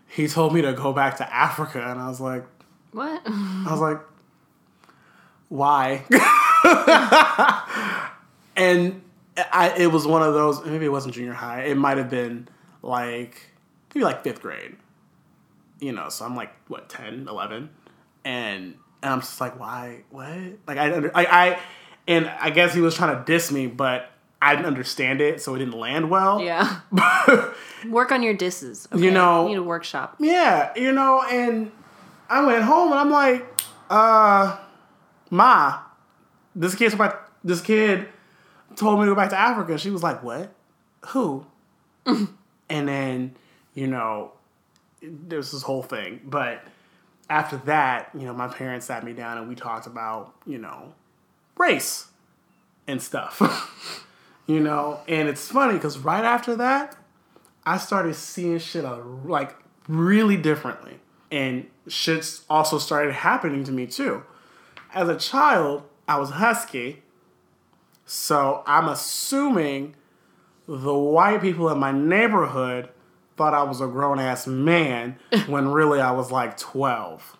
He told me to go back to Africa, and I was like, What? I was like, why? and I, it was one of those. Maybe it wasn't junior high. It might have been like maybe like fifth grade. You know, so I'm like what 10, 11. and and I'm just like, why? What? Like I, under, I, I, and I guess he was trying to diss me, but I didn't understand it, so it didn't land well. yeah. Work on your disses. You know- you need a workshop. Yeah, you know, and I went home and I'm like, uh, Ma, this kid's about this kid told me to go back to Africa. She was like, What? Who? and then, you know, there's this whole thing. But after that, you know, my parents sat me down and we talked about, you know, race and stuff. you know, and it's funny because right after that, I started seeing shit like really differently. And shit also started happening to me too. As a child, I was husky. So I'm assuming the white people in my neighborhood thought I was a grown ass man when really I was like 12.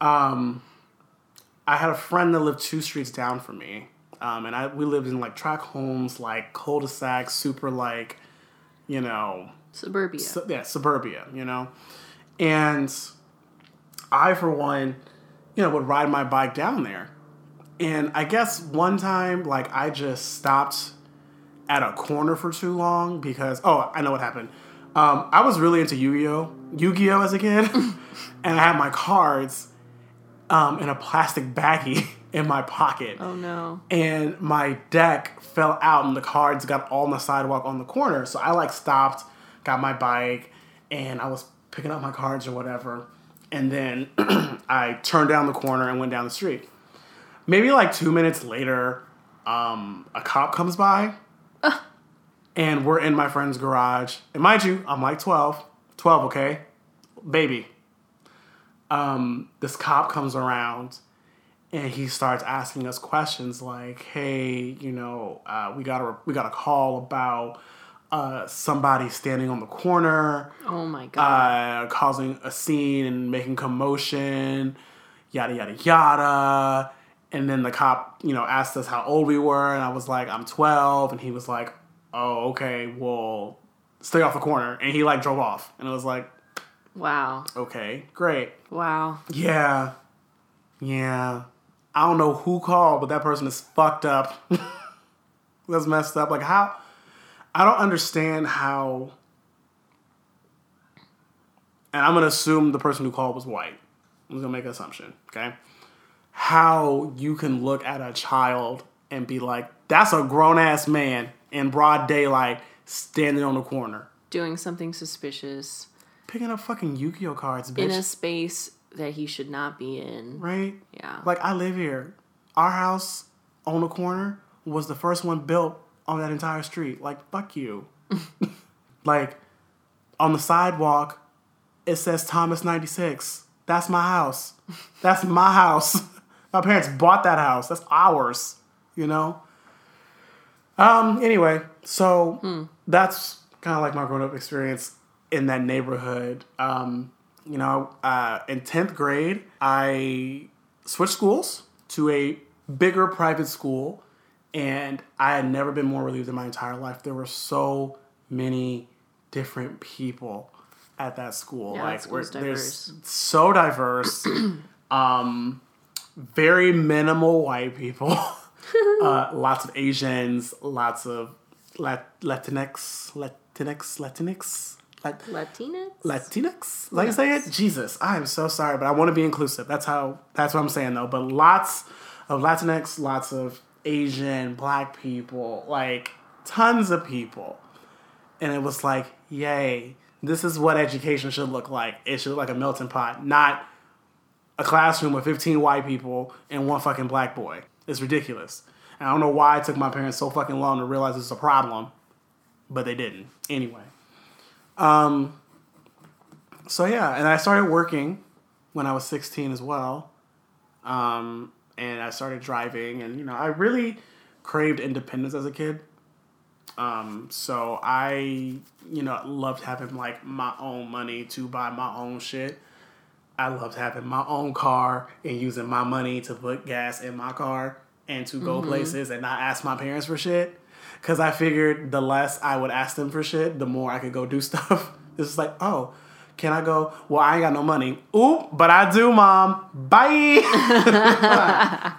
um, I had a friend that lived two streets down from me. Um, and I we lived in like track homes, like cul-de-sac, super like, you know, Suburbia. su- yeah, suburbia, you know. And I, for one, you know, would ride my bike down there. And I guess one time, like, I just stopped at a corner for too long because, oh, I know what happened. Um, I was really into Yu Gi Oh! Yu Gi Oh! as a kid. and I had my cards um, in a plastic baggie in my pocket oh no. and my deck fell out and the cards got all on the sidewalk on the corner. So I like stopped, got my bike, and I was picking up my cards or whatever. And then I turned down the corner and went down the street. Maybe like two minutes later, um, a cop comes by and we're in my friend's garage. And mind you, I'm like 12. 12, okay? Baby. Um, this cop comes around and he starts asking us questions like, "Hey, you know, uh, we got a we got a call about uh, somebody standing on the corner, Oh my god. uh, causing a scene and making commotion, yada yada yada. And then the cop, you know, asked us how old we were, and I was like, I'm 12, and he was like, Oh, okay, well, stay off the corner, and he like drove off, and it was like, wow. Okay, great, Wow. yeah, yeah. I don't know who called, but that person is fucked up. That's messed up. Like how? I don't understand how. And I'm gonna assume the person who called was white. I'm just gonna make an assumption. Okay. How you can look at a child and be like, "That's a grown ass man in broad daylight standing on the corner, Doing something suspicious picking up fucking Yu-Gi-Oh cards, bitch." in a space that he should not be in. right? Yeah. Like I live here. Our house on the corner was the first one built on that entire street. Like fuck you. like on the sidewalk, it says Thomas ninety six. That's my house. That's my house. my parents bought that house. That's ours. You know. Um. Anyway, so that's kind of like my grown up experience in that neighborhood. Um. You know, uh, in tenth grade, I switched schools to a bigger private school, and I had never been more relieved in my entire life. There were so many different people at that school. Yeah, like, there's so diverse. um, very minimal white people. uh, lots of Asians. Lots of Lat- Latinx, Latinx, Latinx, Lat- Latinx? Latinx? Like I say it? Jesus, I am so sorry, but I want to be inclusive. That's how. That's what I'm saying though. But lots of Latinx, lots of Asian, Black people, like tons of people, and it was like, yay! This is what education should look like. It should look like a melting pot, not a classroom with 15 white people and one fucking black boy. It's ridiculous. And I don't know why it took my parents so fucking long to realize this is a problem, but they didn't. Anyway. Um, so yeah, and I started working when I was 16 as well. Um, and I started driving, and you know, I really craved independence as a kid. Um, so I, you know, loved having like my own money to buy my own shit. I loved having my own car and using my money to put gas in my car and to go places and not ask my parents for shit. Cause I figured the less I would ask them for shit, the more I could go do stuff. It's like, oh, can I go? Well, I ain't got no money. Oop, but I do, mom. Bye.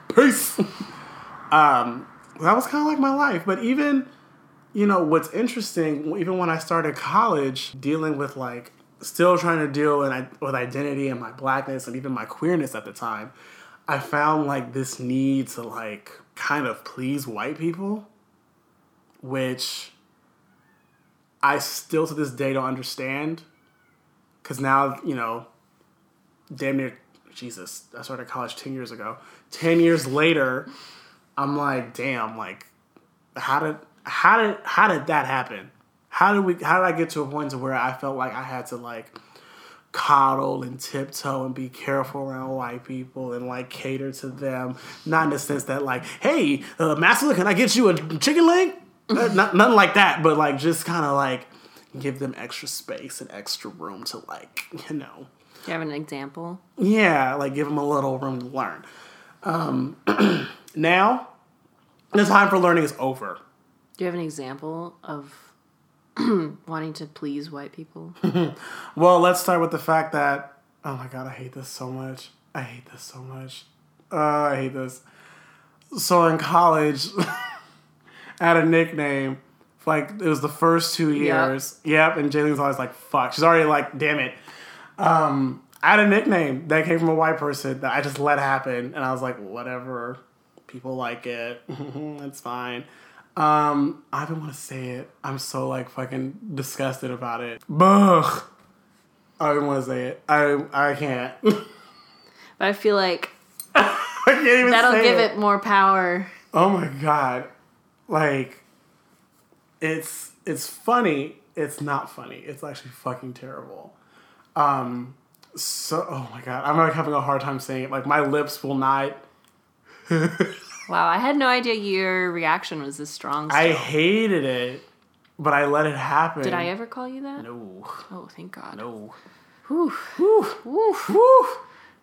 Peace. Um, that was kind of like my life. But even, you know, what's interesting, even when I started college, dealing with like, still trying to deal with identity and my blackness and even my queerness at the time, I found like this need to like kind of please white people, which I still to this day don't understand. Cause now, you know, damn near Jesus, I started college ten years ago. Ten years later, I'm like, damn, like how did how did how did that happen? How did we how did I get to a point to where I felt like I had to like coddle and tiptoe and be careful around white people and like cater to them. Not in the sense that like, hey, uh, Master, can I get you a chicken leg? Uh, not, nothing like that, but like just kind of like give them extra space and extra room to like, you know, Do you have an example? yeah, like give them a little room to learn. Um, now, the time for learning is over. Do you have an example of wanting to please white people? Well, let's start with the fact that oh my god, I hate this so much. I hate this so much. Uh, I hate this. So in college, I had a nickname. Like it was the first two years. Yep, and Jalen's always like, "Fuck." She's already like, "Damn it." Um, I had a nickname that came from a white person that I just let happen, and I was like, "Whatever." People like it. That's fine. Um, I don't want to say it. I'm so like fucking disgusted about it. Ugh. I don't want to say it. I I can't. But I feel like I that'll give it more power. Oh my god. Like it's it's funny. It's not funny. It's actually fucking terrible. Um so oh my god. I'm like having a hard time saying it. Like my lips will not Wow, I had no idea your reaction was this strong. I hated it. but I let it happen. Did I ever call you that? No, Oh, thank God. no. Whew. Whew, Whew. whew.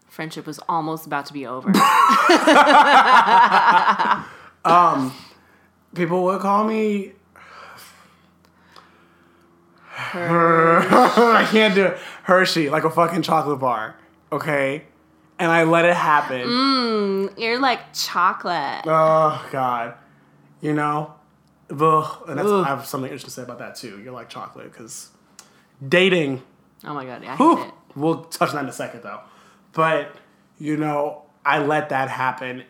Friendship was almost about to be over. um, People would call me. I can't do it. Hershey, like a fucking chocolate bar. Okay, and I let it happen. Mm, you're like chocolate. Oh God, you know, Ugh. and that's, Ugh. I have something interesting to say about that too. You're like chocolate because dating. Oh my God, I hate Whew, it. we'll touch on that in a second though, but you know, I let that happen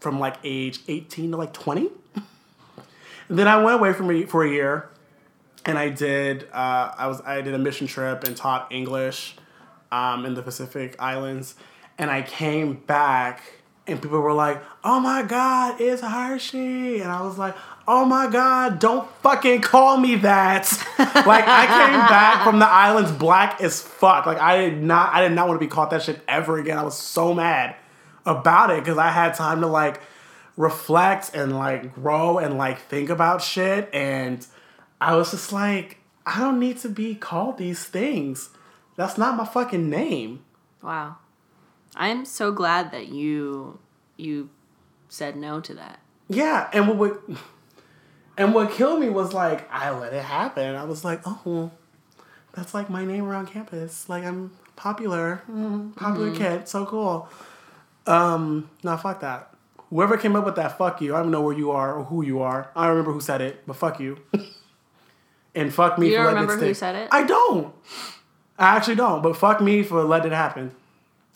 from like age 18 to like 20. And then I went away from a, for a year, and I did. Uh, I was I did a mission trip and taught English um, in the Pacific Islands, and I came back, and people were like, "Oh my God, it's Hershey," and I was like, "Oh my God, don't fucking call me that!" like I came back from the islands black as fuck. Like I did not, I did not want to be called that shit ever again. I was so mad about it because I had time to like reflect and like grow and like think about shit and I was just like I don't need to be called these things. That's not my fucking name. Wow. I'm so glad that you you said no to that. Yeah, and what would and what killed me was like I let it happen. I was like, "Oh, that's like my name around campus. Like I'm popular. Mm, popular kid. So cool." Um, nah, fuck that. Whoever came up with that, fuck you. I don't know where you are or who you are. I don't remember who said it, but fuck you. and fuck me for You for letting remember it who stick. said it? I don't. I actually don't. But fuck me for letting it happen.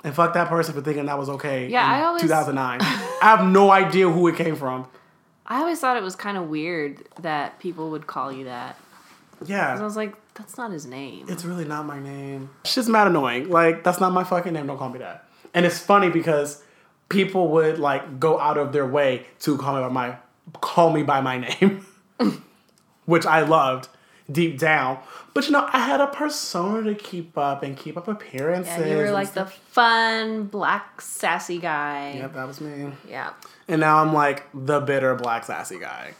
And fuck that person for thinking that was okay. Yeah, in I always- 2009. I have no idea who it came from. I always thought it was kind of weird that people would call you that. 'Cause I Yeah. was like, that's not his name. It's really not my name. Shit's mad annoying. Like, that's not my fucking name. Don't call me that. And it's funny because people would like go out of their way to call me by my call me by my name. Which I loved deep down. But you know, I had a persona to keep up and keep up appearances. yeah, you were like the fun, black, sassy guy. Yep, that was me. Yeah. And now I'm like the bitter black sassy guy.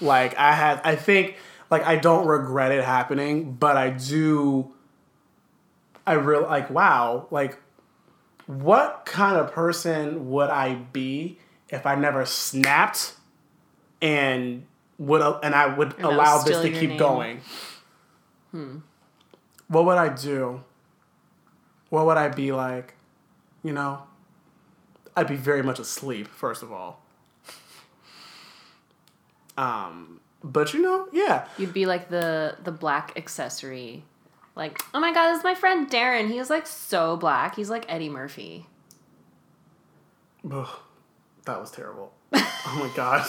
Like I had I think like I don't regret it happening, but I do I really like wow, like what kind of person would I be if I never snapped and would and I would was allow this to keep name. going? What would I do? What would I be like? You know? I'd be very much asleep, first of all. Um, but you know, yeah. You'd be like the the black accessory. Like, oh my god, this is my friend Darren. He was like so black. He's like Eddie Murphy. Ugh, that was terrible. Oh my god.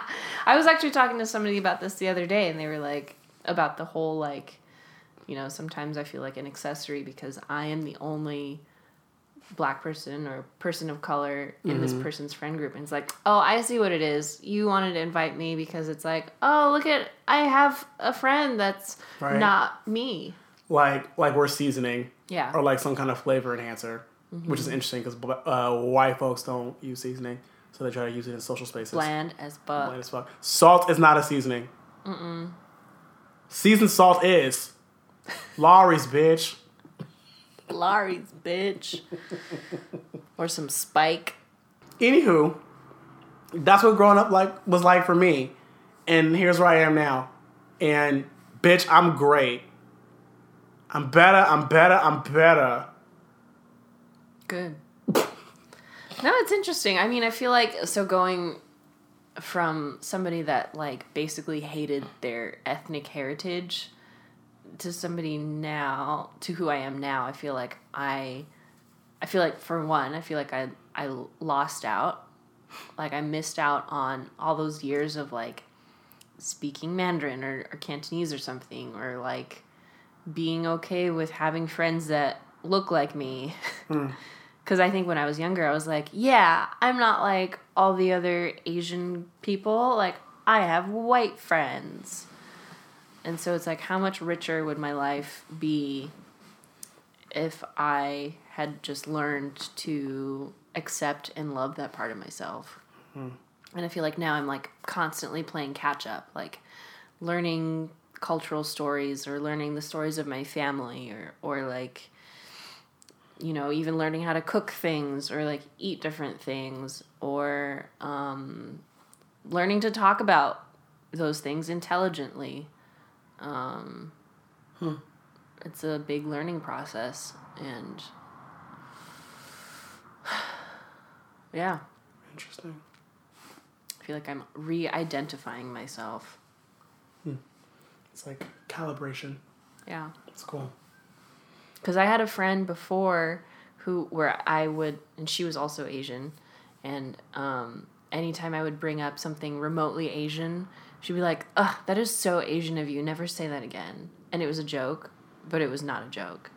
I was actually talking to somebody about this the other day, and they were like, about the whole like, you know, sometimes I feel like an accessory because I am the only black person or person of color in this Mm-hmm. person's friend group. And it's like, oh, I see what it is. You wanted to invite me because it's like, oh, look at, I have a friend that's Right. not me. like like we're seasoning Yeah. or like some kind of flavor enhancer, which is interesting because uh, white folks don't use seasoning, so they try to use it in social spaces. Bland as fuck. Bland as fuck. Salt is not a seasoning. Mm. Seasoned salt is. Lawry's bitch. Lawry's bitch. or some spike. Anywho, that's what growing up like was like for me, and here's where I am now, and bitch, I'm great. I'm better. I'm better. I'm better. Good. No, it's interesting. I mean, I feel like so going from somebody that like basically hated their ethnic heritage to somebody now to who I am now, I feel like I I feel like for one, I feel like I I lost out. Like I missed out on all those years of like speaking Mandarin or, or Cantonese or something or like being okay with having friends that look like me. Hmm. Because I think when I was younger, I was like, yeah, I'm not like all the other Asian people. Like, I have white friends. And so it's like, how much richer would my life be if I had just learned to accept and love that part of myself? Hmm. And I feel like now I'm like constantly playing catch up. Like, learning cultural stories or learning the stories of my family or or like you know even learning how to cook things or like eat different things or um, learning to talk about those things intelligently um, it's a big learning process and yeah Interesting. i feel like i'm re-identifying myself It's like calibration. yeah It's cool. Because I had a friend before who where I would and she was also Asian, and um, anytime I would bring up something remotely Asian, she'd be like, "Ugh, that is so Asian of you. Never say that again." And it was a joke, but it was not a joke,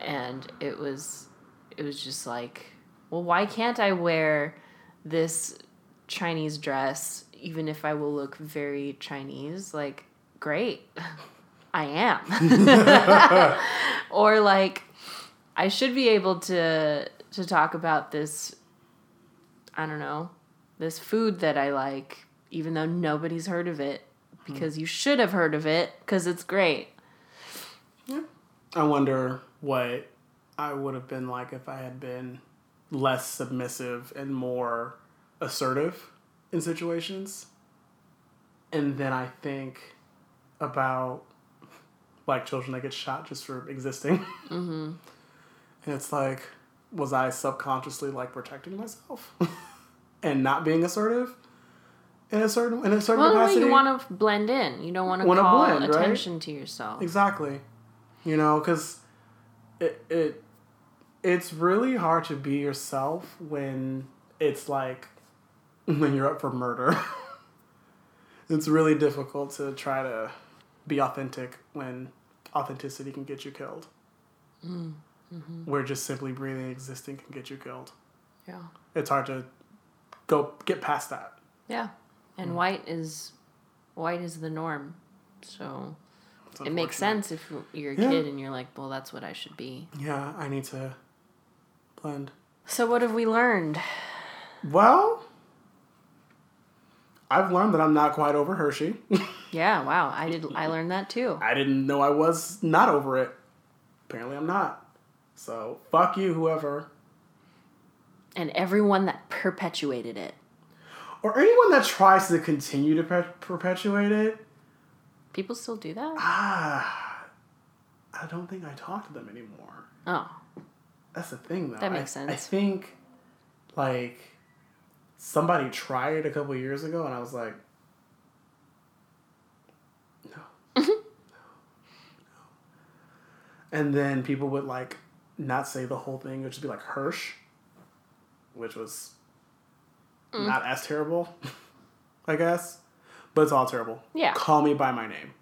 and it was it was just like, well, why can't I wear this Chinese dress even if I will look very Chinese? Like, great. I am. or like I should be able to to talk about this I don't know, this food that I like even though nobody's heard of it hmm. because you should have heard of it cuz it's great. I wonder what I would have been like if I had been less submissive and more assertive in situations. And then I think about like children that get shot just for existing. Mm-hmm. And it's like, was I subconsciously like protecting myself and not being assertive in a certain in a certain Well, capacity? you want to blend in. You don't want to call blend, right? attention to yourself. Exactly. You know, because it, it it's really hard to be yourself when it's like when you're up for murder. it's really difficult to try to be authentic when authenticity can get you killed. Mm, mm-hmm. Where just simply breathing, existing can get you killed. Yeah. It's hard to go get past that. Yeah. And mm. white is white is the norm. So it makes sense if you're a Yeah. kid and you're like, well, that's what I should be. Yeah, I need to blend. So what have we learned? Well, I've learned that I'm not quite over Hershey. Yeah, wow. I did I learned that too. I didn't know I was not over it. Apparently, I'm not. So, fuck you, whoever. And everyone that perpetuated it. Or anyone that tries to continue to per- perpetuate it. People still do that? Ah, I don't think I talk to them anymore. Oh. That's the thing, though. That makes I, I think, like, somebody tried it a couple years ago, and I was like, no. no. And then people would, like, not say the whole thing. It would just be like Hirsch, which was Mm. not as terrible, I guess. But it's all terrible. Yeah. Call Me By My Name,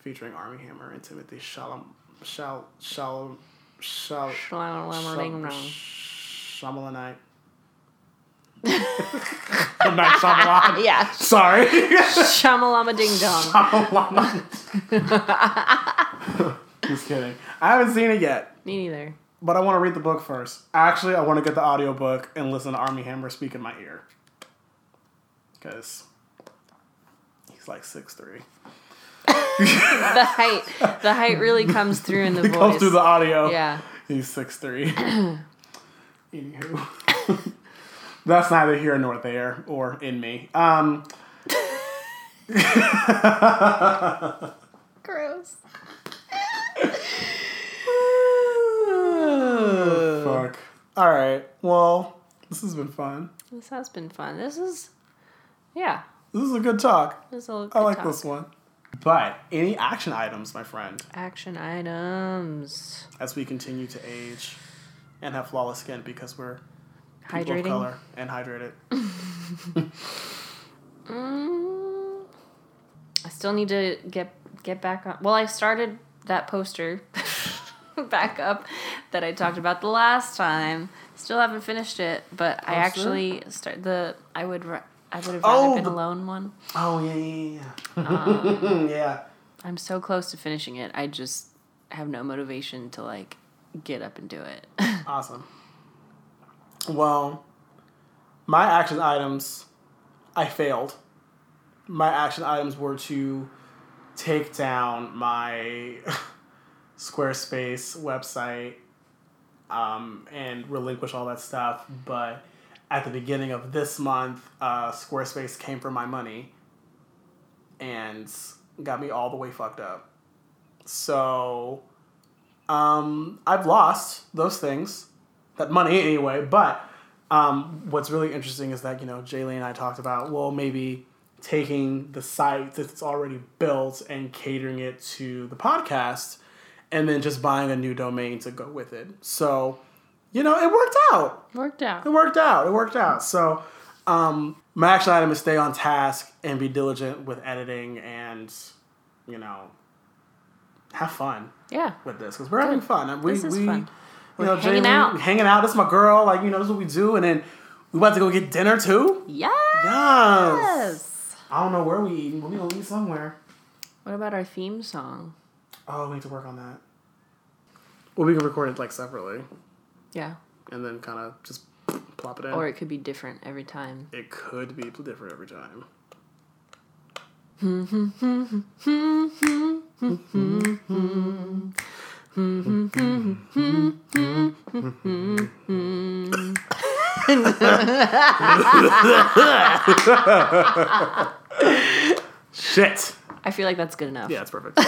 featuring Armie Hammer and Timothy Shalom, Shal, Shalom, Shal, Shalom-a-ling-rong. Shyamalanite. I'm not Shyamalan. Yeah. Sorry. Shamalama ding dong. Shyamalan. Just kidding. I haven't seen it yet, Me neither. but I want to read the book first. Actually, I want to get the audiobook and listen to Armie Hammer speak in my ear. Because he's like six three. The height the height really comes through in the It voice. comes through the audio. yeah. He's six three. Anywho. That's neither here nor there or in me. Um Gross. Fuck. Alright. Well, this has been fun. This has been fun. This is yeah. This is a good talk. This is a I good talk. I like talk. this one. But any action items, my friend, Action items. as we continue to age and have flawless skin because we're people of Hydrating. color and hydrated. Mm, I still need to get get back on. Well, I started that poster back up that I talked about the last time. Still haven't finished it, but I Poster? actually start the I would I would have rather Oh, been the- alone one. Oh yeah, yeah, yeah. Um, yeah. I'm so close to finishing it. I just have no motivation to like get up and do it. Awesome. Well, my action items, I failed. my action items were to take down my Squarespace website um, and relinquish all that stuff. But at the beginning of this month, uh, Squarespace came for my money and got me all the way fucked up. So um, I've lost those things, that money anyway. But um, what's really interesting is that you know Jaylee and I talked about well maybe taking the site that's already built and catering it to the podcast, and then just buying a new domain to go with it. So you know it worked out. Worked out. It worked out. It worked out. So um, my action item is stay on task and be diligent with editing and you know have fun Yeah. with this because we're having fun. And we, This is we, fun. You We're know, hanging Jay, out. Hanging out. This is my girl. Like you know, this is what we do. And then we about to go get dinner too. Yes. Yes. I don't know where we eating, but we gonna eat somewhere. What about our theme song? Oh, we need to work on that. Well, we can record it like separately Yeah. and then kind of just plop it in. Or it could be different every time. it could be different every time. Shit. I feel like that's good enough. Yeah, it's perfect.